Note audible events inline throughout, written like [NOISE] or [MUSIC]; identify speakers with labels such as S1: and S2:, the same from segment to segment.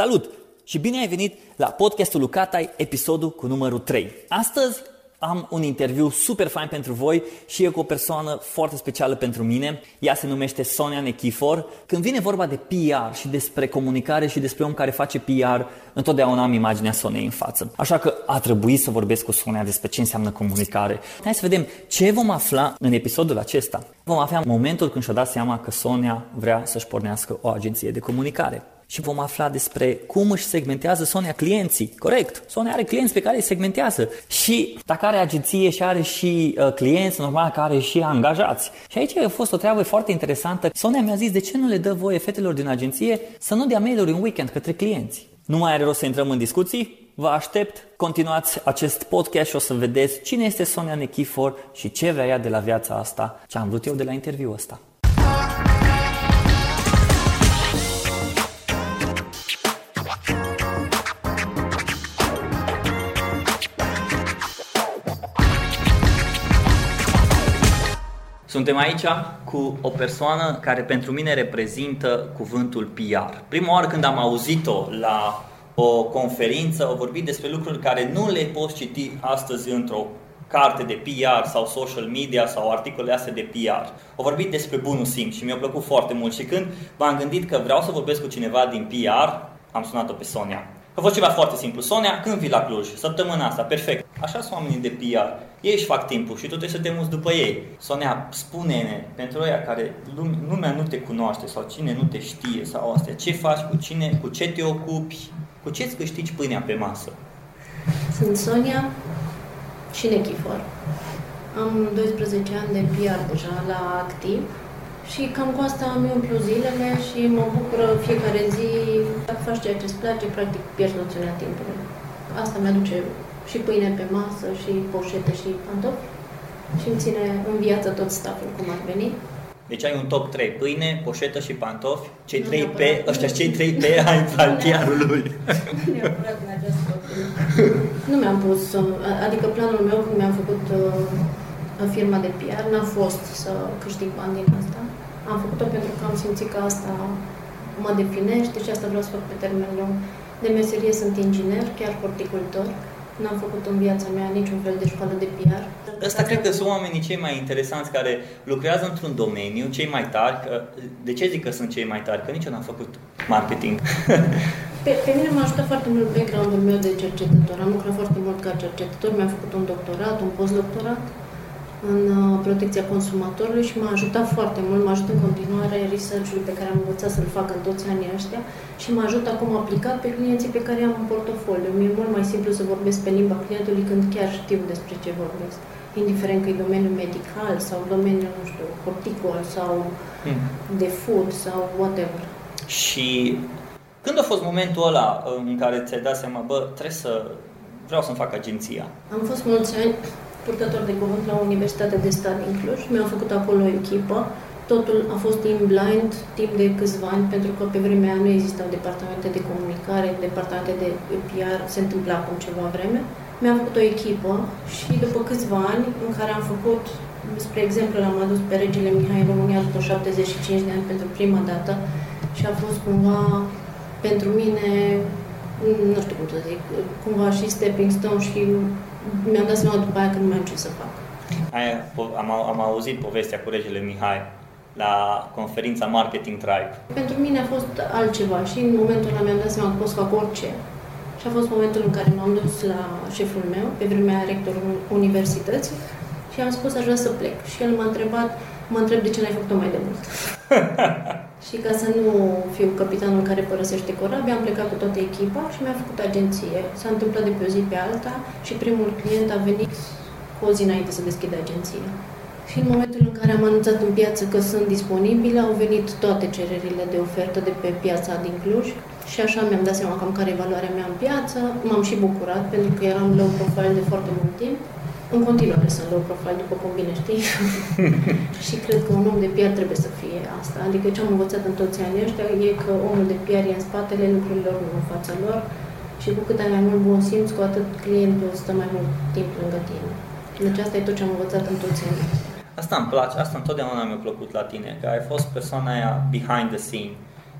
S1: Salut și bine ai venit la podcastul Lucatai, episodul cu numărul 3. Astăzi am un interviu super fain pentru voi și e cu o persoană foarte specială pentru mine. Ea se numește Sonia Nechifor. Când vine vorba de PR și despre comunicare și despre om care face PR, întotdeauna am imaginea Soniei în față. Așa că a trebuit să vorbesc cu Sonia despre ce înseamnă comunicare. Hai să vedem ce vom afla în episodul acesta. Vom avea momentul când și-a dat seama că Sonia vrea să-și pornească o agenție de comunicare și vom afla despre cum își segmentează Sonia clienții. Corect, Sonia are clienți pe care îi segmentează și dacă are agenție și are și uh, clienți, normal că are și angajați. Și aici a fost o treabă foarte interesantă. Sonia mi-a zis de ce nu le dă voie fetelor din agenție să nu dea mail-uri în weekend către clienți. Nu mai are rost să intrăm în discuții, vă aștept, continuați acest podcast și o să vedeți cine este Sonia Nechifor și ce vrea ea de la viața asta, ce am vrut eu de la interviul ăsta. Suntem aici cu o persoană care pentru mine reprezintă cuvântul PR. Prima oară când am auzit-o la o conferință, au vorbit despre lucruri care nu le poți citi astăzi într-o carte de PR sau social media sau articole astea de PR. Au vorbit despre bunul simț și mi-a plăcut foarte mult și când m-am gândit că vreau să vorbesc cu cineva din PR, am sunat-o pe Sonia. A fost ceva foarte simplu. Sonia, când vii la Cluj? Săptămâna asta, perfect. Așa sunt oamenii de PR. Ei își fac timpul și tu trebuie să te muți după ei. Sonia, spune-ne, pentru ăia care lumea nu te cunoaște sau cine nu te știe sau astea, ce faci, cu cine, cu ce te ocupi, cu ce îți câștigi pâinea pe masă?
S2: Sunt Sonia și Nechifor. Am 12 ani de PR deja la activ și cam cu asta am umplu zilele și mă bucură fiecare zi. Dacă faci ceea ce îți place, practic pierzi noțiunea timpului. Asta mi-aduce și pâine pe masă, și poșete, și pantofi. Și îmi ține în viață tot staful cum ar veni.
S1: Deci ai un top 3, pâine, poșetă și pantofi, cei 3 P, ăștia cei 3 P ai palchiarului. [LAUGHS]
S2: nu mi-am pus, adică planul meu când mi-am făcut uh, firma de PR n-a fost să câștig bani din asta. Am făcut-o pentru că am simțit că asta mă definește și asta vreau să fac pe termen lung. De meserie sunt inginer, chiar horticultor. N-am făcut în viața mea niciun fel de școală de PR.
S1: Asta cred că sunt oamenii cei mai interesanți care lucrează într-un domeniu, cei mai tari. Că, de ce zic că sunt cei mai tari? Că nici eu n-am făcut marketing. [LAUGHS]
S2: Pe, pe mine m-a ajutat foarte mult background-ul meu de cercetător. Am lucrat foarte mult ca cercetător, mi-am făcut un doctorat, un postdoctorat în uh, protecția consumatorului și m-a ajutat foarte mult, m-a ajutat în continuare research-ul pe care am învățat să-l fac în toți anii ăștia și mă ajută acum aplicat pe clienții pe care am în portofoliu. Mi-e mult mai simplu să vorbesc pe limba clientului când chiar știu despre ce vorbesc. Indiferent că e domeniul medical sau domeniul, nu știu, horticol sau hmm. de food sau whatever.
S1: Și când a fost momentul ăla în care ți-ai dat seama, bă, trebuie să vreau să-mi fac agenția?
S2: Am fost mulți ani purtător de cuvânt la Universitatea de Stat din Cluj. Mi-am făcut acolo o echipă. Totul a fost in blind timp de câțiva ani, pentru că pe vremea nu existau departamente de comunicare, departamente de PR, se întâmpla acum ceva vreme. Mi-am făcut o echipă și după câțiva ani în care am făcut, spre exemplu, l-am adus pe regele Mihai în România după 75 de ani pentru prima dată și a fost cumva pentru mine, nu știu cum să zic, cumva și stepping stone și mi-am dat seama după aia că nu mai am ce să fac.
S1: Aia, am, am auzit povestea cu regele Mihai la conferința Marketing Tribe.
S2: Pentru mine a fost altceva și în momentul ăla mi-am dat seama că pot să fac orice. Și a fost momentul în care m-am dus la șeful meu, pe vremea rectorul universității, și am spus aș vrea să plec. Și el m-a întrebat, mă întreb de ce n-ai făcut-o mai de mult. [LAUGHS] și ca să nu fiu capitanul care părăsește corabia, am plecat cu toată echipa și mi-a făcut agenție. S-a întâmplat de pe o zi pe alta și primul client a venit cu o zi înainte să deschidă agenția. Și în momentul în care am anunțat în piață că sunt disponibile, au venit toate cererile de ofertă de pe piața din Cluj și așa mi-am dat seama cam care e valoarea mea în piață. M-am și bucurat pentru că eram low profile de foarte mult timp în continuare sunt low profile, după cum bine știi. [LAUGHS] și cred că un om de PR trebuie să fie asta. Adică ce am învățat în toți anii ăștia e că omul de PR e în spatele lucrurilor, nu în fața lor. Și cu cât ai mai mult bun simț, cu atât clientul stă mai mult timp lângă tine. Deci asta e tot ce am învățat în toți anii.
S1: Asta îmi place, asta întotdeauna mi-a plăcut la tine, că ai fost persoana aia behind the scene.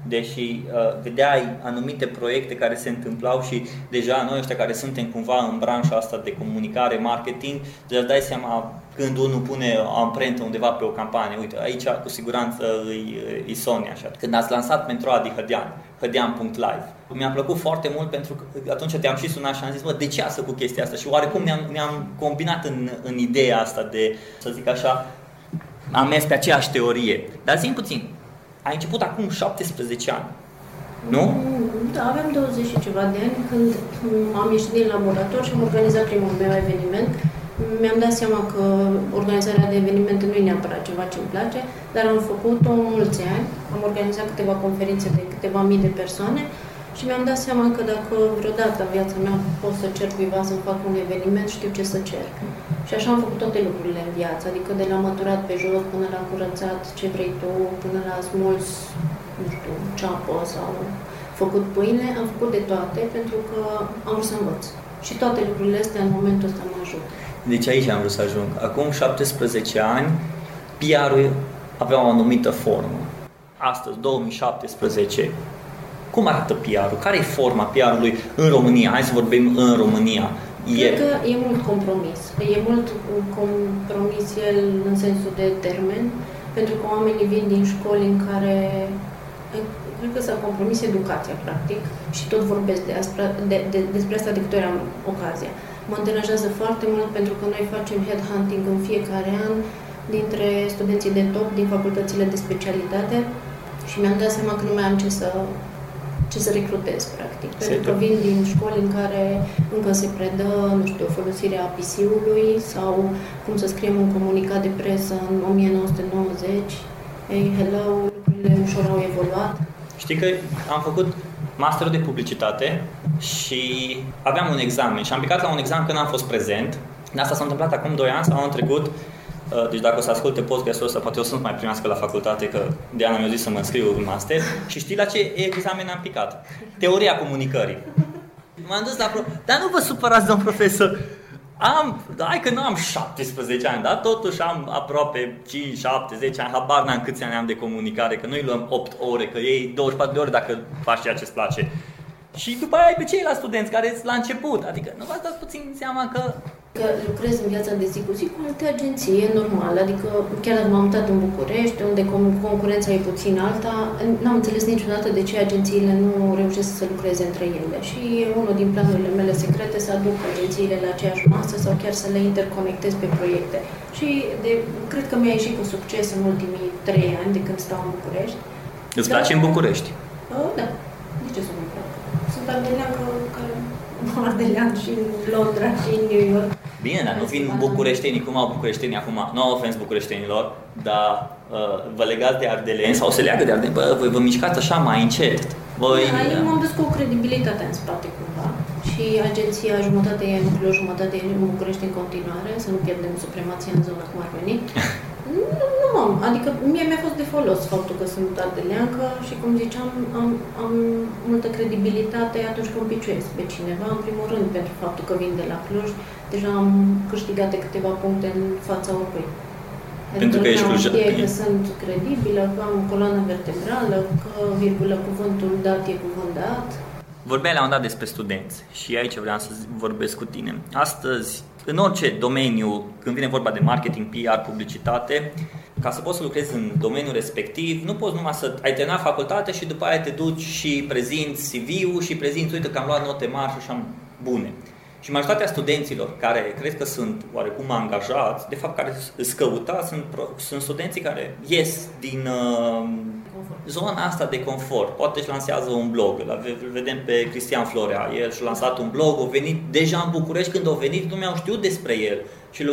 S1: Deși uh, vedeai anumite proiecte care se întâmplau și deja noi ăștia care suntem cumva în branșa asta de comunicare, marketing, deja dai seama când unul pune o amprentă undeva pe o campanie, uite, aici cu siguranță e, e Sony așa. Când ați lansat pentru Adi Hădean, hădean.live, mi-a plăcut foarte mult pentru că atunci te-am și sunat și am zis, bă, de ce să cu chestia asta? Și oarecum ne-am, ne-am combinat în, în ideea asta de, să zic așa, am mers pe aceeași teorie. Dar zi puțin, ai început acum 17 ani, nu?
S2: Da, aveam 20 și ceva de ani când am ieșit din laborator și am organizat primul meu eveniment. Mi-am dat seama că organizarea de evenimente nu e neapărat ceva ce îmi place, dar am făcut-o mulți ani. Am organizat câteva conferințe de câteva mii de persoane și mi-am dat seama că dacă vreodată în viața mea pot să cer cuiva să fac un eveniment, știu ce să cer. Și așa am făcut toate lucrurile în viață, adică de la măturat pe jos până la curățat ce vrei tu, până la smuls, nu știu, ceapă sau făcut pâine, am făcut de toate pentru că am vrut să învăț. Și toate lucrurile astea în momentul ăsta mă ajută.
S1: Deci aici am vrut să ajung. Acum 17 ani, PR-ul avea o anumită formă. Astăzi, 2017, cum arată PR-ul? Care e forma PR-ului în România? Hai să vorbim în România.
S2: Cred că e mult compromis. E mult compromis el în sensul de termen, pentru că oamenii vin din școli în care cred că s-a compromis educația, practic, și tot vorbesc de asta, de, de, despre asta de câte ori am ocazia. Mă deranjează foarte mult pentru că noi facem headhunting în fiecare an dintre studenții de top din facultățile de specialitate și mi-am dat seama că nu mai am ce să ce să recrutez, practic. Se Pentru că vin din școli în care încă se predă, nu știu, folosirea PC-ului sau cum să scriem un comunicat de presă în 1990. Hey, hello, lucrurile ușor au evoluat.
S1: Știi că am făcut masterul de publicitate și aveam un examen și am picat la un examen când am fost prezent. Asta s-a întâmplat acum 2 ani sau anul trecut Uh, deci dacă o să asculte podcastul ăsta, poate o să nu mai primească la facultate, că Diana mi-a zis să mă înscriu în master. Și știi la ce examen am picat? Teoria comunicării. M-am dus la pro... Dar nu vă supărați, domn profesor. Am, hai că nu am 17 ani, dar totuși am aproape 5, 7, 10 ani, habar n-am câți ani am de comunicare, că noi luăm 8 ore, că ei 24 de ore dacă faci ceea ce îți place. Și după aia ai pe ceilalți studenți care sunt la început. Adică nu v-ați dat puțin seama că
S2: că lucrez în viața de zi cu zi cu alte agenții, e normal. Adică chiar dacă m-am mutat în București, unde concurența e puțin alta, n-am înțeles niciodată de ce agențiile nu reușesc să lucreze între ele. Și e unul din planurile mele secrete să aduc agențiile la aceeași masă sau chiar să le interconectez pe proiecte. Și de, cred că mi-a ieșit cu succes în ultimii trei ani de când stau în București.
S1: Îți place în București?
S2: Uh, da. De ce să nu plac? Sunt ardeleancă care [LAUGHS] ardelean și în Londra și în New York.
S1: Bine, dar nu vin bucureștenii, cum au bucureștenii acum, nu au ofens bucureștenilor, dar uh, vă legați de ardeleni sau se leagă de ardeleni, bă, voi vă mișcați așa mai încet. Voi,
S2: da, eu m-am dus cu o credibilitate în spate cumva și agenția jumătate e în Cluj, jumătate e în București în continuare, să nu pierdem supremația în zona cum ar veni. Nu, nu am. Adică mie mi-a fost de folos faptul că sunt ardeleancă și, cum ziceam, am, am multă credibilitate atunci când piciuiesc pe cineva, în primul rând, pentru faptul că vin de la Cluj. Deja am câștigat de câteva puncte în fața oricui.
S1: Pentru că ești Cluj.
S2: că sunt credibilă, că am coloană vertebrală, că, virgulă, cuvântul dat e cuvânt dat.
S1: Vorbeai la un dat despre studenți și aici vreau să vorbesc cu tine. Astăzi în orice domeniu, când vine vorba de marketing, PR, publicitate, ca să poți să lucrezi în domeniul respectiv, nu poți numai să ai terminat facultate și după aia te duci și prezinți CV-ul și prezinți, uite că am luat note mari și așa bune. Și majoritatea studenților care cred că sunt oarecum angajați, de fapt care sunt căutați, sunt, sunt studenții care ies din uh, zona asta de confort. Poate își lansează un blog, îl vedem pe Cristian Florea, el și-a lansat un blog, a venit deja în București, când a venit, nu mi-au știut despre el și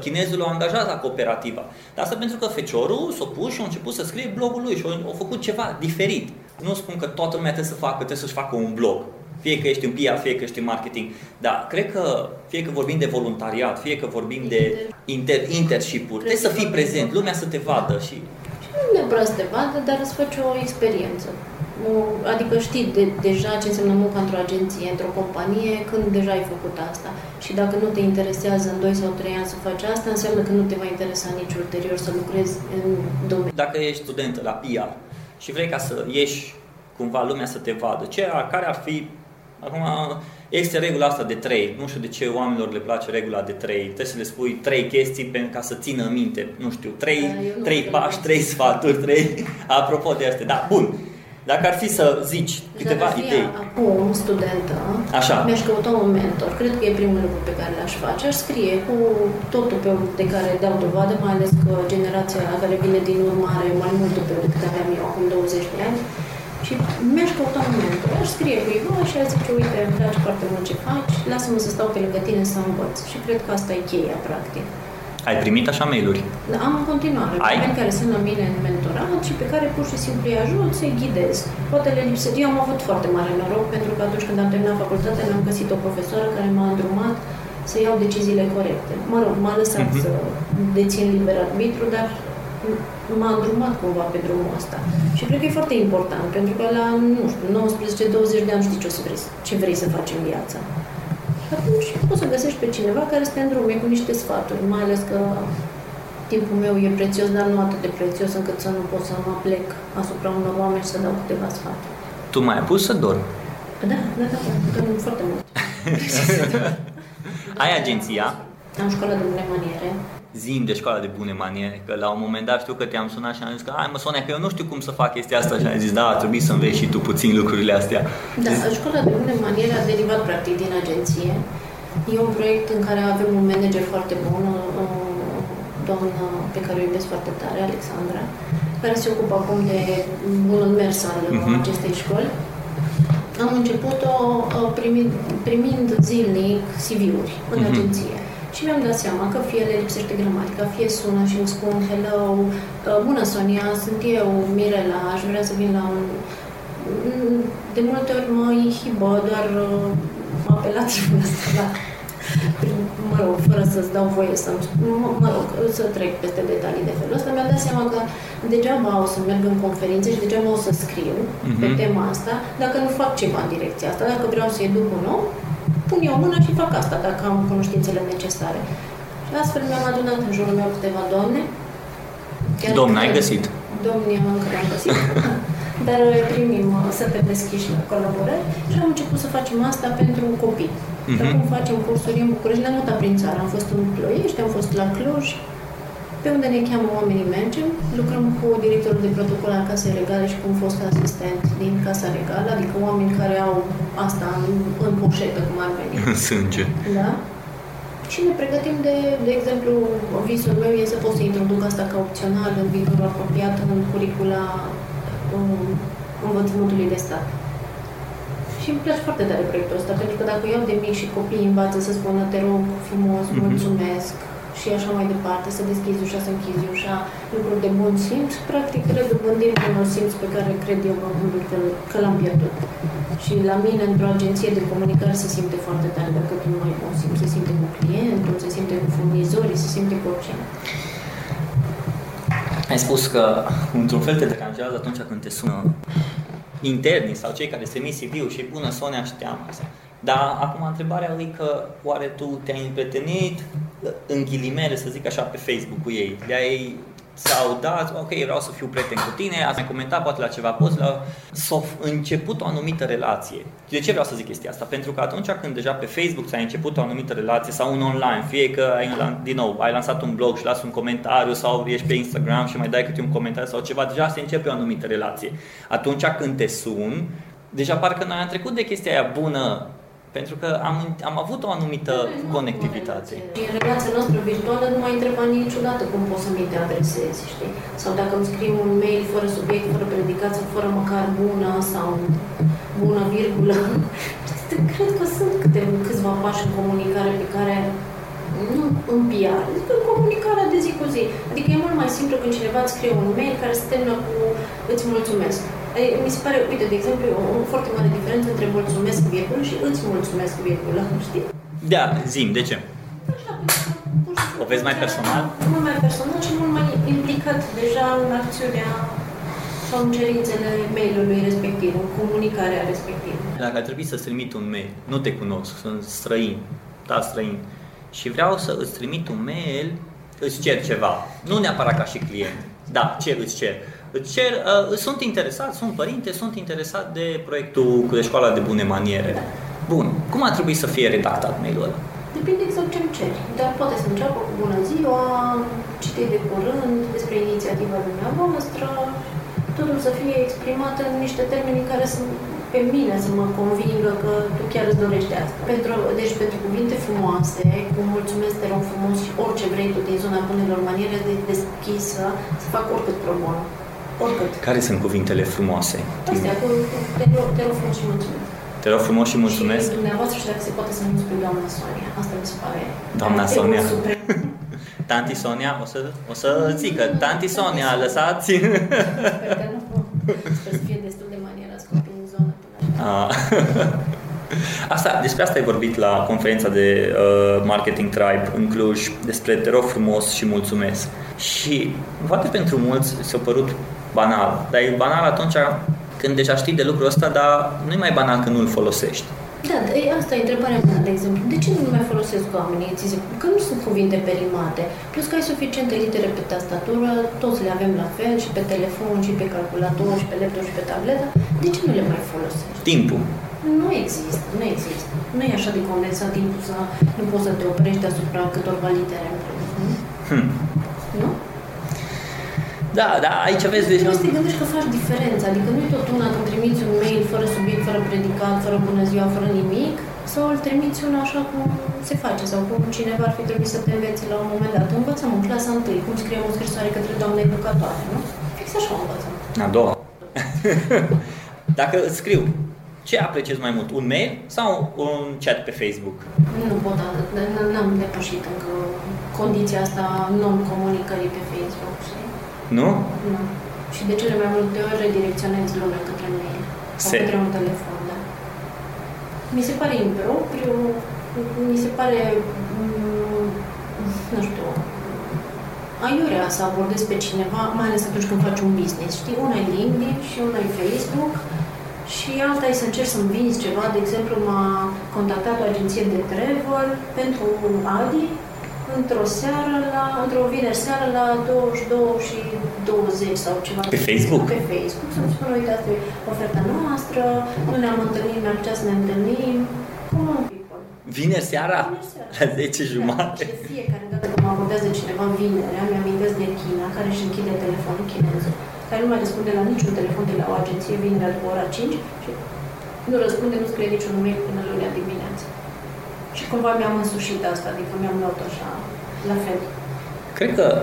S1: chinezul l-a angajat la cooperativa. Dar asta pentru că feciorul s-a pus și a început să scrie blogul lui și a, a făcut ceva diferit. Nu spun că toată lumea trebuie să facă, trebuie să-și facă un blog. Fie că ești în PR, fie că ești în marketing. Dar cred că, fie că vorbim de voluntariat, fie că vorbim de inter, internship-uri, trebuie să fii prezent, lumea să te vadă și
S2: nu neapărat să te vadă, dar îți faci o experiență. O, adică știi de, deja ce înseamnă munca într-o agenție, într-o companie, când deja ai făcut asta. Și dacă nu te interesează în 2 sau 3 ani să faci asta, înseamnă că nu te va interesa nici ulterior să lucrezi în domeniu.
S1: Dacă ești student la PR și vrei ca să ieși cumva lumea să te vadă, ce, care ar fi Acum, este regula asta de trei. Nu știu de ce oamenilor le place regula de trei. Trebuie să le spui trei chestii pentru ca să țină minte. Nu știu, trei, da, trei pași, trei sfaturi, trei... [LAUGHS] Apropo de astea. Da, bun. Dacă ar fi să zici câteva
S2: Dacă
S1: idei.
S2: acum studentă,
S1: Așa.
S2: mi-aș căuta un mentor. Cred că e primul lucru pe care l-aș face. Aș scrie cu totul pe de care dau dovadă, mai ales că generația care vine din urmă are mai mult pe decât aveam eu acum 20 de ani. Și mi-aș căuta un mentor. Aș scrie cuiva și aș zice, uite, îmi place foarte mult ce faci, lasă-mă să stau pe lângă tine să învăț. Și cred că asta e cheia, practic.
S1: Ai primit așa mail-uri?
S2: Da, am în continuare
S1: Ai?
S2: oameni care sunt la mine în mentorat și pe care pur și simplu îi ajut să-i ghidez. Poate le lipsește. Eu am avut foarte mare noroc pentru că atunci când am terminat facultatea am găsit o profesoară care m-a îndrumat să iau deciziile corecte. Mă rog, m-a lăsat
S1: Mhm.
S2: să dețin liber arbitru, dar m-a îndrumat cumva pe drumul ăsta. Și cred că e foarte important, pentru că la, nu știu, 19-20 de ani știi ce, o să vrei, ce vrei să faci în viața. Atunci poți să găsești pe cineva care să te îndrume cu niște sfaturi, mai ales că timpul meu e prețios, dar nu atât de prețios încât să nu pot să mă plec asupra unor oameni și să dau câteva sfaturi.
S1: Tu mai ai pus să dormi?
S2: Da, da, da, da, dorm foarte mult. [LAUGHS]
S1: Ai agenția?
S2: Am școala de bune maniere.
S1: Zim de școala de bune maniere, că la un moment dat știu că te-am sunat și am zis că hai mă Sonia, că eu nu știu cum să fac chestia asta și am zis da, ar trebui să înveți și tu puțin lucrurile astea.
S2: Da, școala de bune maniere a derivat practic din agenție. E un proiect în care avem un manager foarte bun, o o doamnă pe care o iubesc foarte tare, Alexandra, care se ocupă acum de bunul mers al
S1: Mhm.
S2: acestei școli. Am început-o uh, primind, primind zilnic CV-uri în
S1: Mhm.
S2: agenție. Și mi-am dat seama că fie le lipsește gramatica, fie sună și îmi spun Hello, uh, bună Sonia, sunt eu, Mirela, aș vrea să vin la un... Mm, De multe ori mă inhibă, doar uh, m-a apelat asta la... Mă rog, fără să-ți dau voie să mă, mă rog, să trec peste detalii de felul ăsta, mi-am dat seama că degeaba o să merg în conferințe și degeaba o să scriu
S1: Mhm.
S2: pe tema asta dacă nu fac ceva în direcția asta. Dacă vreau să educ un om, pun eu mâna și fac asta, dacă am cunoștințele necesare. Și astfel mi-am adunat în jurul meu câteva doamne. Chiar
S1: Domn, ai
S2: câteva-
S1: găsit?
S2: Domnii încă le-am găsit. [LAUGHS] Dar primim uh, suntem deschiși la colaborări și am început să facem asta pentru copii.
S1: Mhm.
S2: Și acum facem cursuri în București, ne-am mutat prin țară. Am fost în Ploiești, am fost la Cluj, pe unde ne cheamă oamenii mergem, lucrăm cu directorul de protocol al Casei Regale și cu un fost asistent din Casa Regală, adică oameni care au asta în, în poșetă, cum ar veni.
S1: În [LAUGHS] sânge.
S2: Da? Și ne pregătim de, de exemplu, visul meu e să pot să introduc asta ca opțional în viitorul apropiat în curicula um, învățământului de stat. Și îmi place foarte tare proiectul ăsta, pentru că dacă iau de mic și copiii învață să spună te rog frumos,
S1: Mhm.
S2: mulțumesc și așa mai departe, să deschizi ușa, să închizi ușa, lucruri de bun simț, practic redobândim unul simț pe care cred eu că, că, că l-am pierdut. Și la mine, într-o agenție de comunicare, se simte foarte tare dacă tu nu ai bun simț. Se simte cu clientul, se simte cu furnizorii, se simte cu oricine.
S1: Ai spus că într-un fel te deranjează atunci când te sună internii sau cei care se trimit CV-ul și bună Sonia știam asta. Dar acum întrebarea e că oare tu te-ai împrietenit în ghilimele, să zic așa, pe Facebook cu ei? De-ai sau da, ok, vreau să fiu prieten cu tine, ați mai comentat poate la ceva post, la... s-a început o anumită relație. De ce vreau să zic chestia asta? Pentru că atunci când deja pe Facebook ți-ai început o anumită relație sau un online, fie că ai, lan- din nou, ai lansat un blog și las un comentariu sau ești pe Instagram și mai dai câte un comentariu sau ceva, deja se începe o anumită relație. Atunci când te sun, deja parcă noi am trecut de chestia aia bună, pentru că am, am avut o anumită conectivitate.
S2: Și în relația noastră virtuală nu mai întreba niciodată cum poți să mi te adresezi, știi? Sau dacă îmi scrii un mail fără subiect, fără predicație, fără măcar bună sau bună virgulă. [LAUGHS] Cred că sunt câte, câțiva pași în comunicare pe care nu în PR, zic în comunicarea de zi cu zi. Adică e mult mai simplu când cineva îți scrie un mail care se termină cu îți mulțumesc. Ei, Mi se pare, uite, de exemplu, o, o foarte mare diferență între mulțumesc virgulă și îți mulțumesc virgulă, știi?
S1: Da, zim, de ce?
S2: Așa, pur și simplu,
S1: O vezi mai personal?
S2: Mult mai personal și mult mai implicat deja în acțiunea sau în cerințele mailului respectiv, în comunicarea respectivă.
S1: Dacă ar trebui să-ți trimit un mail, nu te cunosc, sunt străin, da, străin, și vreau să îți trimit un mail, îți cer ceva, nu neapărat ca și client, da, ce îți cer? Îți cer, uh, sunt interesat, sunt părinte, sunt interesat de proiectul de școala de bune maniere. Bun. Cum ar trebui să fie redactat mailul ăla?
S2: Depinde exact ce îmi ceri. Dar poate să înceapă cu bună ziua, citit de curând despre inițiativa dumneavoastră, totul să fie exprimat în niște termeni care să pe mine să mă convingă că tu chiar îți dorești asta. Pentru, deci pentru cuvinte frumoase, cu mulțumesc, te rog frumos și orice vrei tu din zona bunelor maniere de deschisă, să fac oricât pro bono. Oricât.
S1: Care sunt cuvintele frumoase?
S2: Astea, cu, te, rog, te rog frumos și mulțumesc.
S1: Te rog frumos și mulțumesc.
S2: Și dumneavoastră și dacă se poate să nu spui doamna Sonia. Asta mi se pare.
S1: Doamna
S2: Te
S1: Sonia.
S2: rog suprem. [LAUGHS]
S1: Tanti Sonia, o să, o să zică, Tanti Sonia, lăsați!
S2: Sper că nu. Sper să fie destul de manieras copii în zonă până
S1: A. [LAUGHS] Asta, despre asta ai vorbit la conferința de uh, Marketing Tribe în Cluj, despre te rog frumos și mulțumesc. Și poate pentru mulți s-a părut banal, dar e banal atunci când deja știi de lucrul ăsta, dar nu e mai banal când nu-l folosești.
S2: Da, e, asta e întrebarea mea, de exemplu. De ce nu mai folosesc oamenii? Ți zic, că nu sunt cuvinte perimate. Plus că ai suficiente litere pe tastatură, toți le avem la fel, și pe telefon, și pe calculator, și pe laptop, și pe tabletă. De ce nu le mai folosești?
S1: Timpul.
S2: Nu există, nu există. Nu e așa de condensat timpul să nu poți să te oprești asupra câtorva litere în plus, nu?
S1: Hm.
S2: Nu?
S1: Da, da, aici vezi deja...
S2: Trebuie să te gândești că faci diferența, adică nu e tot una când trimiți un mail fără subiect, fără predicat, fără bună ziua, fără nimic, sau îl trimiți una așa cum se face, sau cum cineva ar fi trebuit să te înveți la un moment dat. Învățăm în clasa întâi, cum scriem o scrisoare către doamna educatoare, nu? Fix așa o învățăm.
S1: A doua. [LAUGHS] Dacă îți scriu, ce apreciezi mai mult? Un mail sau un chat pe Facebook?
S2: Nu pot atât, n- n-am depășit încă condiția asta non-comunicării pe Facebook, știi?
S1: Nu?
S2: Nu. Și de cele mai multe ori redirecționez lumea către mail. Sau
S1: Se-
S2: către un telefon, da. Mi se pare impropriu, mi se pare, mm, nu știu, aiurea să abordezi pe cineva, mai ales atunci când faci un business. Știi, una e LinkedIn și una e Facebook și alta e să încerci să-mi vinzi ceva. De exemplu, m-a contactat o agenție de travel pentru Aldi într-o seară, la, într-o vineri seară la 22 și 20 sau ceva.
S1: Pe Facebook?
S2: Pe Facebook. Să-mi spună, uite, asta e oferta noastră, nu ne-am întâlnit, mi-ar plăcea să ne întâlnim. Come on, people.
S1: Vineri seara?
S2: Vineri seara.
S1: La 10 jumate?
S2: Da, și de fiecare dată când mă abordează cineva vinerea, mi-amintesc de China, care își închide telefonul chinez, care nu mai răspunde la niciun telefon de la o agenție vinerea după ora 5 și nu răspunde, nu scrie niciun mail până lunea dimineață. Și cumva mi-am însușit asta, adică mi-am luat așa, la fel.
S1: Cred că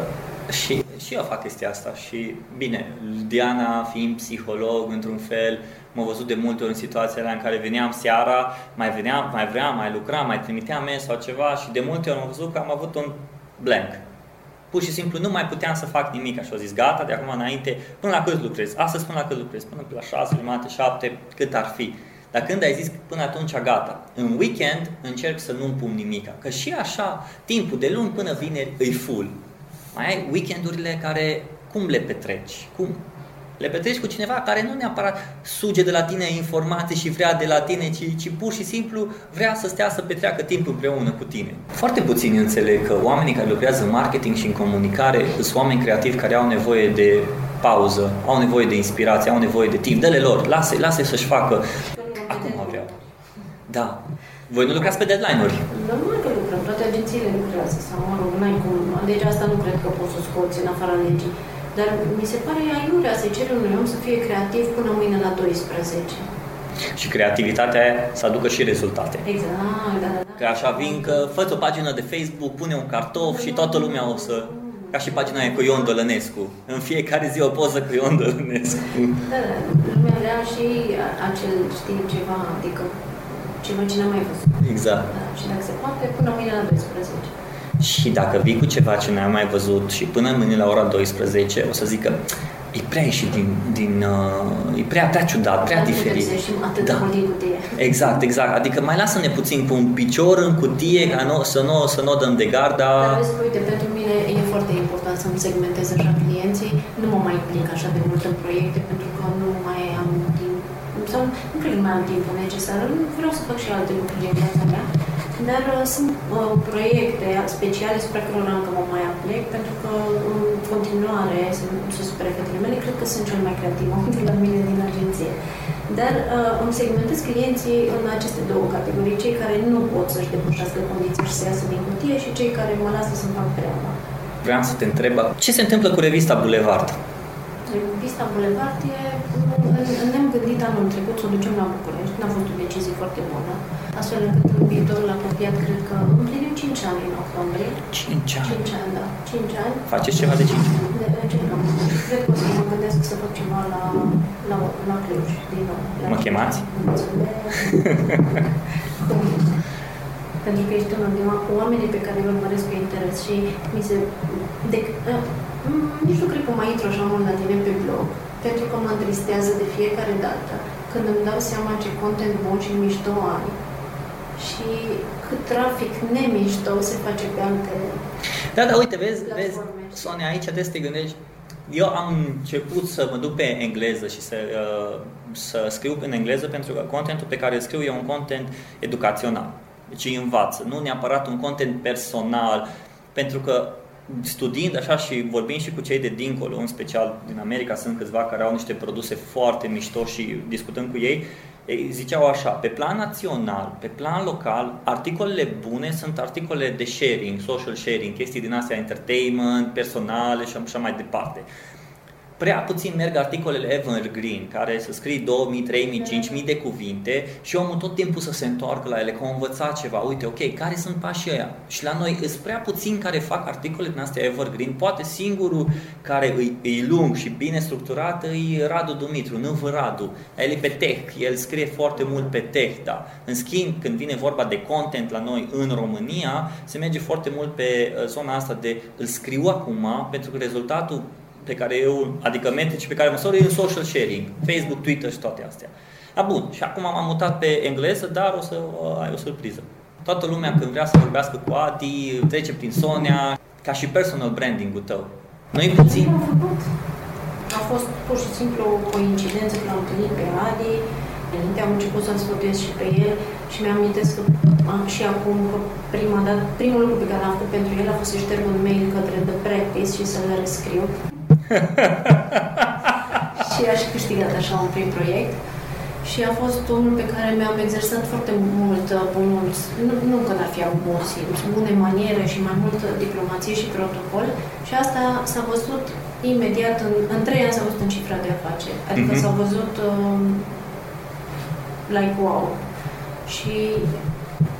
S1: și, și eu fac chestia asta și bine, Diana fiind psiholog într-un fel, m-a văzut de multe ori în situația în care veneam seara, mai veneam, mai vreau, mai lucram, mai trimiteam mail sau ceva și de multe ori am văzut că am avut un blank. Pur și simplu nu mai puteam să fac nimic, așa au zis, gata, de acum înainte, până la cât lucrez? Astăzi până la cât lucrez? Până la 6, jumate, 7, cât ar fi. Dar când ai zis că până atunci gata, în weekend încerc să nu-mi pun nimica. Că și așa, timpul de luni până vineri îi full. Mai ai weekendurile care, cum le petreci? Cum? Le petreci cu cineva care nu neapărat suge de la tine informații și vrea de la tine, ci, ci pur și simplu vrea să stea să petreacă timp împreună cu tine. Foarte puțini înțeleg că oamenii care lucrează în marketing și în comunicare sunt oameni creativi care au nevoie de pauză, au nevoie de inspirație, au nevoie de timp. Dă-le lor, lasă lasă să-și facă acum vreau. Da. Voi nu lucrați pe deadline-uri.
S2: Normal că lucrăm, toate agențiile lucrează, sau mă rog, n-ai cum, deci asta nu cred că poți să scoți în afara legii. Dar mi se pare aiurea să cere unui om să fie creativ până mâine la 12.
S1: Și creativitatea aia să aducă și rezultate.
S2: Exact, da, da, da.
S1: Că așa vin că fă o pagină de Facebook, pune un cartof și toată lumea o să... Ca și pagina aia cu Ion Dălănescu. În fiecare zi o poză cu Ion Dălănescu.
S2: Da, da, lumea vrea și acel, știi, ceva, adică ceva ce n-am mai văzut.
S1: Exact.
S2: Da, și dacă se poate, până mâine la 12.
S1: Și dacă vii cu ceva ce n-ai mai văzut și până mâine la ora 12 o să zică e prea ieșit din, din uh, e prea, prea ciudat, prea
S2: Dar nu
S1: diferit.
S2: trebuie să ieșim atât
S1: Da.
S2: de mult din cutie.
S1: Exact, exact. Adică mai lasă-ne puțin cu un picior în cutie ca nu, să nu să nu o dăm de garda.
S2: Dar vezi că, uite, pentru mine e foarte important să-mi segmentez așa clienții. Nu mă mai implic așa de mult în proiecte pentru că nu mai am timp. Sau nu cred că mai am timpul necesar. Vreau să fac și alte lucruri în viața mea. Dar uh, sunt uh, proiecte speciale spre care încă mă mai aplic plec, pentru că în continuare, să supere fetele mele, cred că sunt cel mai creativ la mine din agenție. Dar uh, îmi segmentez clienții în aceste două categorii, cei care nu pot să-și depășească condiții și să iasă din cutie și cei care mă lasă să fac treaba.
S1: Vreau să te întreb, ce se întâmplă cu revista Boulevard?
S2: Revista Boulevard e, ne-am gândit anul trecut să o ducem la București, n-a fost o decizie foarte bună, astfel încât în viitorul apropiat, cred că împlinim 5 ani în octombrie.
S1: 5 ani?
S2: 5 ani, da. 5 ani.
S1: Faceți ceva de 5 ani?
S2: De, încercăm. Cred că o să mă gândesc să fac ceva la, la, la Cluj, din nou. La
S1: mă chemați? [LAUGHS]
S2: pentru că ești unul din oamenii pe care îi urmăresc cu interes și mi se... De, uh, nici nu cred că mai intru așa mult la tine pe blog, pentru că mă întristează de fiecare dată când îmi dau seama ce content bun și mișto ai și cât trafic nemișto se face pe alte
S1: Da, da, uite, vezi, vezi, Sonia, aici trebuie să te gândești eu am început să mă duc pe engleză și să, uh, să scriu în engleză pentru că contentul pe care îl scriu e un content educațional. Deci îi învață, nu neapărat un content personal, pentru că studiind așa și vorbind și cu cei de dincolo, în special din America, sunt câțiva care au niște produse foarte mișto și discutăm cu ei, ei ziceau așa, pe plan național, pe plan local, articolele bune sunt articole de sharing, social sharing, chestii din astea, entertainment, personale și așa mai departe prea puțin merg articolele evergreen, care să scrii 2000, 3000, 5000 de cuvinte și omul tot timpul să se întoarcă la ele, că au învățat ceva. Uite, ok, care sunt pașii ăia? Și la noi sunt prea puțin care fac articole din astea evergreen. Poate singurul care îi, îi lung și bine structurat e Radu Dumitru, nu Radu. El e pe tech, el scrie foarte mult pe tech, da. În schimb, când vine vorba de content la noi în România, se merge foarte mult pe uh, zona asta de îl scriu acum, pentru că rezultatul pe care eu, adică metrici pe care măsor e social sharing, Facebook, Twitter și toate astea. A, bun, și acum m-am mutat pe engleză, dar o să uh, ai o surpriză. Toată lumea când vrea să vorbească cu Adi, trece prin Sonia, ca și personal branding-ul tău. Nu e puțin?
S2: A fost pur și simplu o coincidență că l-am întâlnit pe Adi, înainte am început să-l sfătuiesc și pe el și mi-am amintesc că am și acum că prima dată, primul lucru pe care l-am făcut pentru el a fost să șterg un mail către The Practice și să-l rescriu. [LAUGHS] și aș câștigat așa un prim proiect. Și a fost unul pe care mi-am exersat foarte mult bunul, nu, nu că n-ar fi avut bun simț, bune maniere și mai multă diplomație și protocol. Și asta s-a văzut imediat, în, în trei ani s-a văzut în cifra de afaceri. Adică mm-hmm. s-a văzut um, like wow. Și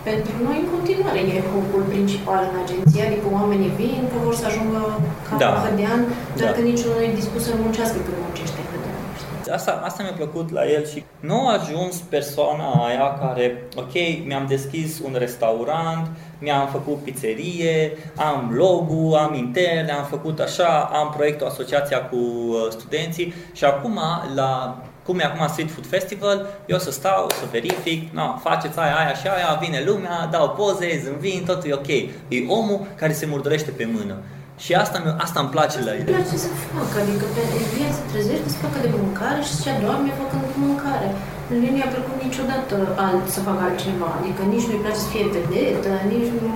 S2: pentru noi, în continuare, e hopul principal în agenție, adică oamenii vin că vor să ajungă ca da. hădean, dar da. că niciunul nu e dispus să muncească când muncește hădean.
S1: Asta, asta mi-a plăcut la el și nu a ajuns persoana aia care, ok, mi-am deschis un restaurant, mi-am făcut pizzerie, am logo, am interne, am făcut așa, am proiectul asociația cu uh, studenții și acum la cum e acum Street Food Festival, eu să stau, să verific, no, faceți aia, aia și aia, vine lumea, dau poze, zâmbin, totul e ok. E omul care se murdărește pe mână. Și asta, asta îmi place la el.
S2: Îmi place să fac, adică pe el se trezește, să facă de mâncare și se doarme făcând mâncare. Nu mi-a plăcut niciodată alt, să facă altceva, adică nici nu-i place să fie vedetă, nici nu,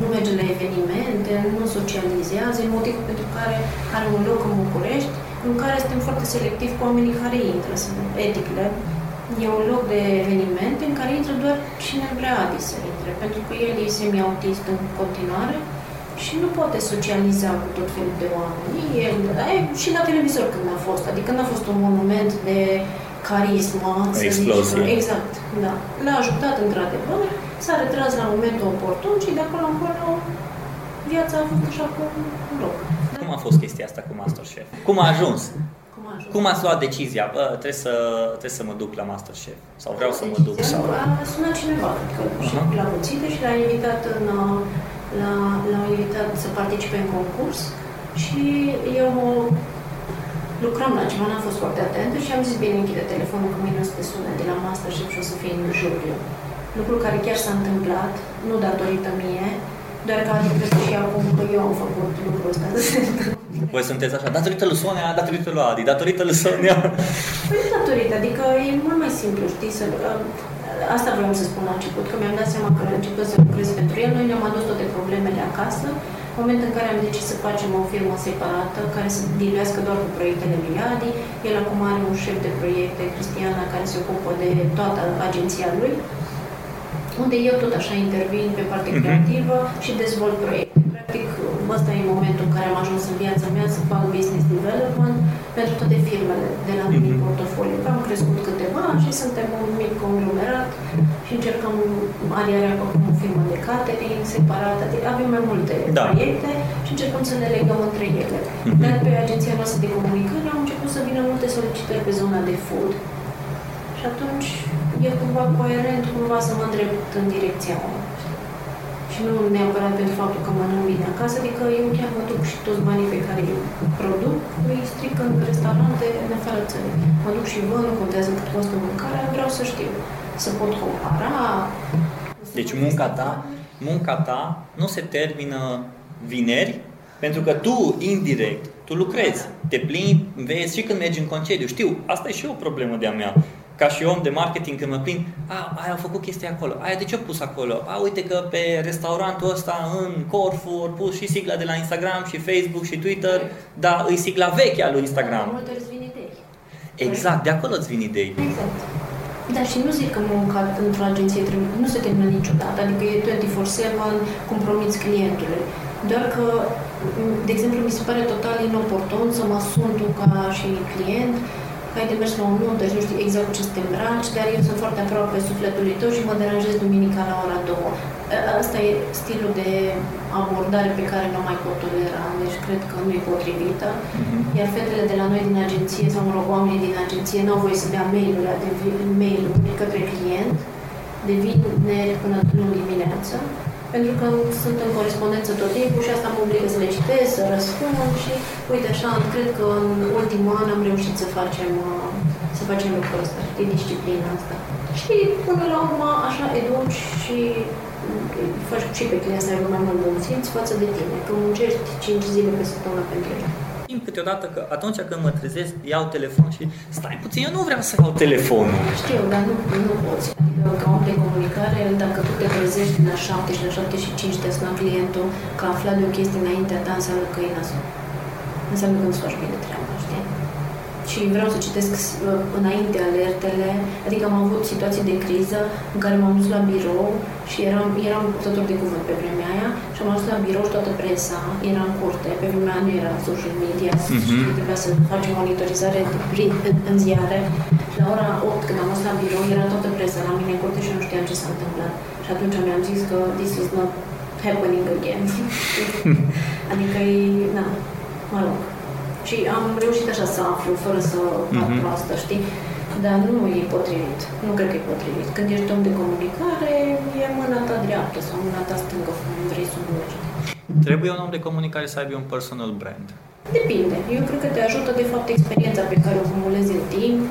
S2: nu merge la evenimente, nu socializează, e motivul pentru care are un loc în București în care suntem foarte selectivi cu oamenii care intră, sunt eticle. E un loc de evenimente în care intră doar cine vrea Adi să intre, pentru că el e semi-autist în continuare și nu poate socializa cu tot felul de oameni. El, și la televizor când a fost, adică n-a fost un monument de carismă,
S1: să Explozie.
S2: Zici, exact, da. L-a ajutat într-adevăr, s-a retras la momentul oportun și de acolo încolo viața a fost așa cu un loc.
S1: Cum a fost chestia asta cu Masterchef? Cum a ajuns? Cum, a ajuns? Cum ați luat decizia? Bă, trebuie să, trebuie să mă duc la Masterchef. Sau vreau să mă duc. Sau...
S2: A sunat cineva, că uh-huh. l-a puțit și l-a invitat, în, la, l-a invitat să participe în concurs și eu lucram la ceva, n-am fost foarte atentă și am zis, bine, închide telefonul cu mine o să te sună de la Masterchef și o să fie în juriu. Lucru care chiar s-a întâmplat, nu datorită mie, doar că adică și acum că eu am făcut lucrul ăsta.
S1: Voi sunteți așa, datorită lui Sonia, datorită lui Adi, datorită lui Sonia.
S2: Păi datorită, adică e mult mai simplu, știi, să... Asta vreau să spun la început, că mi-am dat seama că la început să lucrez pentru el, noi ne-am adus toate problemele acasă Moment în care am decis să facem o firmă separată, care să diluiască doar cu proiectele Miliadi. El acum are un șef de proiecte, Cristiana, care se ocupă de toată agenția lui, unde eu tot așa intervin pe partea uh-huh. creativă și dezvolt proiecte. Practic, ăsta e momentul în care am ajuns în viața mea să fac business development pentru toate firmele de la mine uh-huh. portofoliu. Am crescut câteva și suntem un mic conglomerat și încercăm aliarea cu o firmă de catering separată. Avem mai multe da. proiecte și încercăm să le legăm între ele. Uh-huh. Dar pe agenția noastră de comunicare au început să vină multe solicitări pe zona de food. Și atunci e cumva coerent cumva să mă îndrept în direcția aia. Și nu neapărat pentru faptul că mănânc bine acasă, adică eu chiar mă duc și toți banii pe care îi produc, îi stric în restaurante în afara țării. Mă duc și văd, nu contează cât costă mâncarea, vreau să știu, să pot compara.
S1: Deci munca ta, munca ta nu se termină vineri, pentru că tu, indirect, tu lucrezi, te plimbi, vezi și când mergi în concediu. Știu, asta e și o problemă de-a mea ca și om de marketing când mă plin, a, aia a făcut chestia acolo, aia de ce a pus acolo? A, uite că pe restaurantul ăsta în Corfu a pus și sigla de la Instagram și Facebook și Twitter, dar îi sigla veche a lui Instagram.
S2: Multe îți vin idei.
S1: Exact, de acolo îți vin idei.
S2: Exact. Da, și nu zic că munca într-o agenție nu se termină niciodată, adică e 24-7, compromiți clientului. Doar că, de exemplu, mi se pare total inoportun să mă sun tu ca și client că ai de mers la o nuntă și nu știi exact ce să te îmbraci, dar eu sunt foarte aproape sufletului tău și mă deranjez duminica la ora 2. Asta e stilul de abordare pe care nu mai pot tolera, deci cred că nu e potrivită. Uh-huh. Iar fetele de la noi din agenție, sau mă rog, oamenii din agenție, nu au voie să dea mail-uri, mail-uri către client de vineri până luni dimineață pentru că sunt în corespondență tot timpul și asta mă obligă să le citesc, să răspund și uite așa, cred că în ultimul an am reușit să facem, uh, să facem lucrul ăsta, de disciplina asta. Și până la urmă așa educi și faci și pe client să aibă mai mult bun simț față de tine, că muncești 5 zile pe săptămână pentru el.
S1: Câteodată că atunci când mă trezesc, iau telefon și stai puțin, eu nu vreau să iau telefonul.
S2: Știu, dar nu, nu poți. Adică ca om de comunicare, dacă tu te trezești la 7 și la 7 și 5 te sună clientul că a aflat de o chestie înaintea ta, înseamnă că e nasul. Înseamnă că nu-ți faci bine treaba, știi? Și vreau să citesc uh, înainte alertele, adică am avut situații de criză în care m-am dus la birou și eram, eram purtător de cuvânt pe vremea aia și am ajuns la birou și toată presa era în curte. Pe vremea nu era social media, uh-huh. trebuia să facem monitorizare în, în ziare. Și la ora 8, când am ajuns la birou, era toată presa la mine în curte și nu știam ce s-a întâmplat. Și atunci mi-am zis că this is not happening again. [LAUGHS] adică e, na, mă rog. Și am reușit așa să aflu, fără să fac uh-huh. proastă, știi? Dar nu e potrivit. Nu cred că e potrivit. Când ești om de comunicare, e mâna ta dreaptă sau mâna ta stângă, cum vrei să mergi.
S1: Trebuie un om de comunicare să aibă un personal brand.
S2: Depinde. Eu cred că te ajută, de fapt, experiența pe care o acumulezi în timp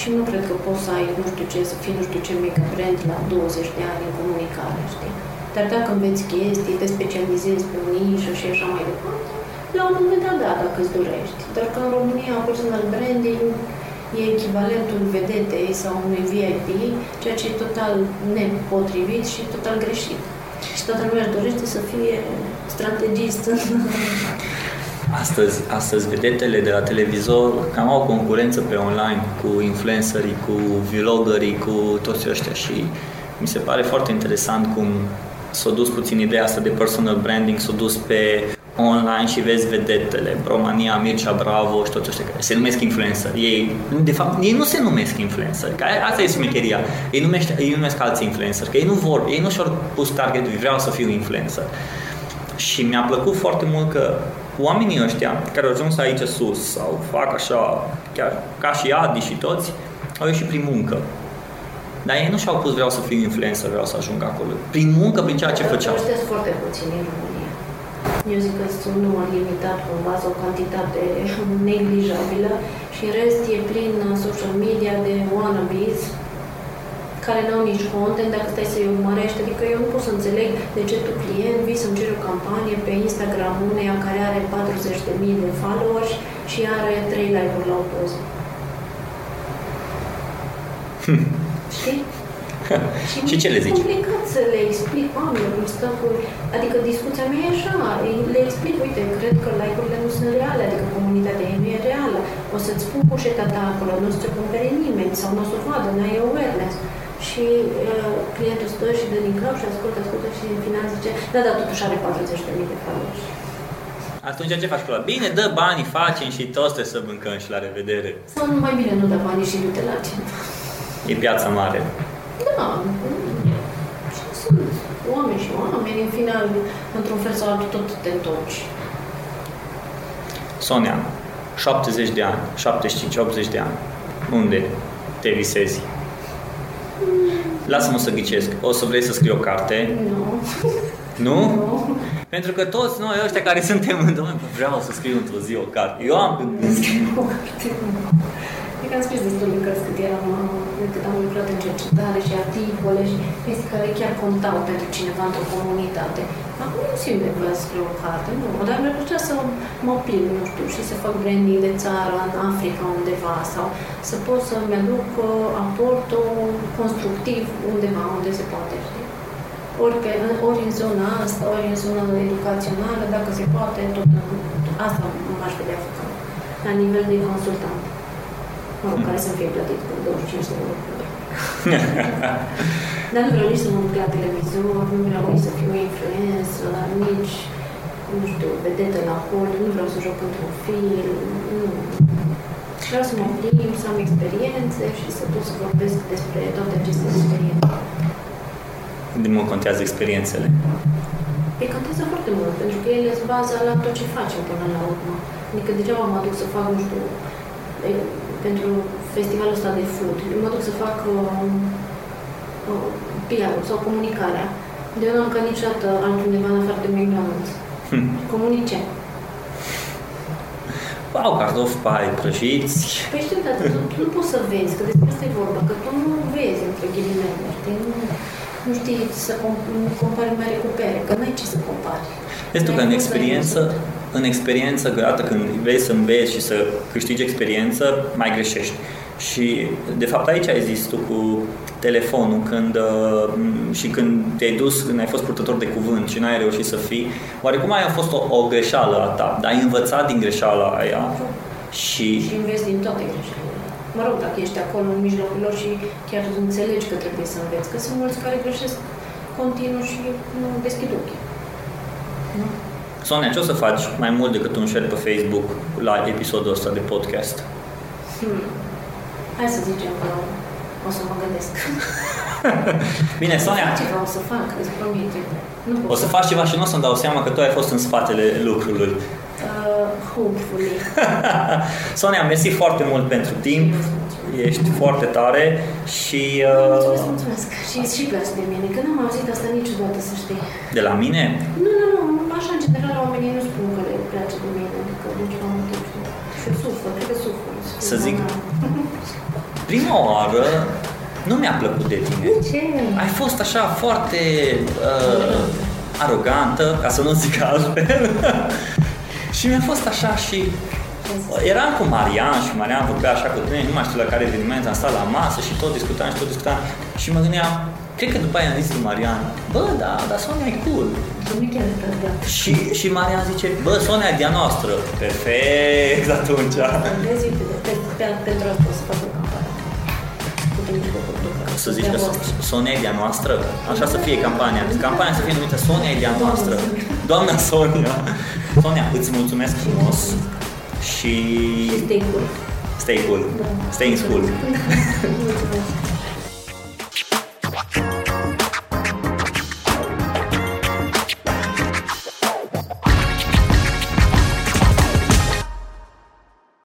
S2: și nu cred că poți să ai, nu știu ce, să fii nu știu ce mega brand la 20 de ani în comunicare, știi? Dar dacă înveți chestii, te specializezi pe o nișă și așa mai departe, la un moment dat, da, dacă îți dorești. Dar că în România personal branding e echivalentul vedetei sau unui VIP, ceea ce e total nepotrivit și total greșit. Și toată lumea își dorește să fie strategist. [LAUGHS]
S1: Astăzi, astăzi vedetele de la televizor cam au concurență pe online cu influencerii, cu vloggerii, cu toți ăștia și mi se pare foarte interesant cum s-a dus puțin ideea asta de personal branding, s-a dus pe online și vezi vedetele, România, Mircea Bravo și toți ăștia care se numesc influencer. Ei, de fapt, ei nu se numesc influencer, că asta e smecheria. Ei, numește, ei numesc alții influencer, că ei nu vor, ei nu și-au pus target vreau să fiu influencer. Și mi-a plăcut foarte mult că oamenii ăștia care au ajuns aici sus sau fac așa, chiar ca și Adi și toți, au ieșit prin muncă. Dar ei nu și-au pus vreau să fiu influencer, vreau să ajung acolo. Prin muncă, prin ceea ce făceau.
S2: Ăștia sunt foarte puțini în România. Eu zic că sunt un număr limitat cumva sau o cantitate [LAUGHS] neglijabilă și în rest e plin social media de wannabes care n-au nici content, dacă stai să-i urmărești, adică eu nu pot să înțeleg de ce tu client vii să-mi ceri o campanie pe Instagram uneia care are 40.000 de followers și are 3 like-uri la o poză. Hm. Știi? [LAUGHS]
S1: și ce le zici?
S2: E complicat să le explic oamenilor cum stă cu... Adică discuția mea e așa, le explic, uite, cred că like-urile nu sunt reale, adică comunitatea ei nu e reală. O să-ți pun poșeta ta acolo, nu o să te cumpere nimeni sau nu o să o vadă, nu ai awareness. Și uh, clientul stă și dă din cap și ascultă, ascultă și în final zice, da, da, totuși are 40.000 de followers.
S1: Atunci ce faci cu ăla? Bine, dă banii, facem și toți trebuie să mâncăm și la revedere.
S2: Sau nu mai bine nu dă banii și du-te la cineva.
S1: E piața mare.
S2: Da, și sunt oameni și oameni, în final, într-un fel sau altul, tot te întorci.
S1: Sonia, 70 de ani, 75-80 de ani, unde te visezi? Lasă-mă să ghicesc. O să vrei să scrii o carte?
S2: Nu.
S1: Nu?
S2: Nu.
S1: Pentru că toți noi ăștia care suntem în domeniu, vreau să scriu într-o zi o carte. Eu am
S2: Cred că am scris destul de cărți cât eram, cât am lucrat în cercetare și articole și chestii care chiar contau pentru cineva într-o comunitate. Acum nu simt nevoia să scriu o carte, nu, dar mi-ar plăcea să mă plimb, nu știu, și să fac branding de țară în Africa undeva sau să pot să-mi aduc uh, aportul constructiv undeva unde se poate, știi? Ori, pe, ori în zona asta, ori în zona educațională, dacă se poate, tot asta m-aș vedea făcut, la nivel de consultant. Mă rog, care să fie plătit cu 25 de euro pe [LAUGHS] oră. Dar nu vreau nici să mă duc la televizor, nu vreau nici să fiu influencer, nici, nu știu, vedetă la Hollywood, nu vreau să joc într-un film, nu. Vreau să mă plimb, să am experiențe și să pot să vorbesc despre toate aceste experiențe.
S1: De mult contează experiențele.
S2: Păi contează foarte mult, pentru că ele sunt baza la tot ce facem până la urmă. Adică degeaba mă duc să fac, nu știu, e, pentru festivalul ăsta de food. Eu mă duc să fac uh, uh, PR sau comunicarea. De eu n-am ca niciodată altundeva în afară de McDonald's.
S1: Hm.
S2: Comunice.
S1: Au cartofi pai prăjiți.
S2: Păi știu, dar tu, tu nu poți să vezi, că despre asta e vorba, că tu nu vezi între ghilimele, știi? Nu, nu știi să com- compari mai recupere, că n-ai ce să compari.
S1: Vezi tu că
S2: N-ai
S1: în
S2: cum să ai
S1: experiență,
S2: văzut.
S1: În experiență, gata, când vrei să înveți și să câștigi experiență, mai greșești. Și, de fapt, aici ai zis tu cu telefonul când, uh, și când te-ai dus, când ai fost purtător de cuvânt și n-ai reușit să fii, oarecum aia a fost o, o greșeală a ta, dar ai învățat din greșeala aia și
S2: Și înveți din toate greșelile. Mă rog, dacă ești acolo în mijlocul lor și chiar înțelegi că trebuie să înveți, că sunt mulți care greșesc continuu și nu deschid ochii. Nu?
S1: Sonia, ce o să faci mai mult decât un share pe Facebook la episodul ăsta de podcast?
S2: Hmm. Hai să zicem că o să mă gândesc. [LAUGHS]
S1: Bine, Sonia,
S2: Ceva o să fac, îți promit. Nu pot
S1: o să faci ceva și nu o să-mi dau seama că tu ai fost în spatele lucrului.
S2: Uh, hopefully. [LAUGHS]
S1: Sonia, mersi foarte mult pentru timp, ești foarte tare și
S2: Mulțumesc,
S1: uh,
S2: mulțumesc. Și îți și place de mine, că n-am auzit asta niciodată, să știi.
S1: de la mine
S2: Nu, nu, nu, așa în general oamenii nu spun că le place de mine, adică de ceva motiv. știi? Și eu sufăr, cred că sufăr.
S1: Să zic. prima oară nu mi-a plăcut de tine.
S2: De ce?
S1: Ai fost așa foarte uh, arogantă, ca să nu zic altfel. [LAUGHS] și mi-a fost așa și Eram cu Marian și Marian vorbea așa cu tine, nu mai știu la care eveniment, am stat la masă și tot discutam și tot discutam și mă gândeam, cred că după aia am zis lui Marian, bă, da, dar Sonia e cool.
S2: Nu chiar de da.
S1: Și, și Marian zice, bă, Sonia e de-a noastră. Perfect atunci.
S2: Vezi, uite, pe- pe- pentru asta o să fac o campanie. Cu tine și cu Portugal.
S1: Să zici că Sonia e de-a noastră? Așa să fie campania. Campania să fie numită Sonia e de-a noastră. Doamna Sonia. Sonia, îți mulțumesc frumos și
S2: Și stay cool.
S1: stay cool. Stay in school.
S2: Mulțumesc.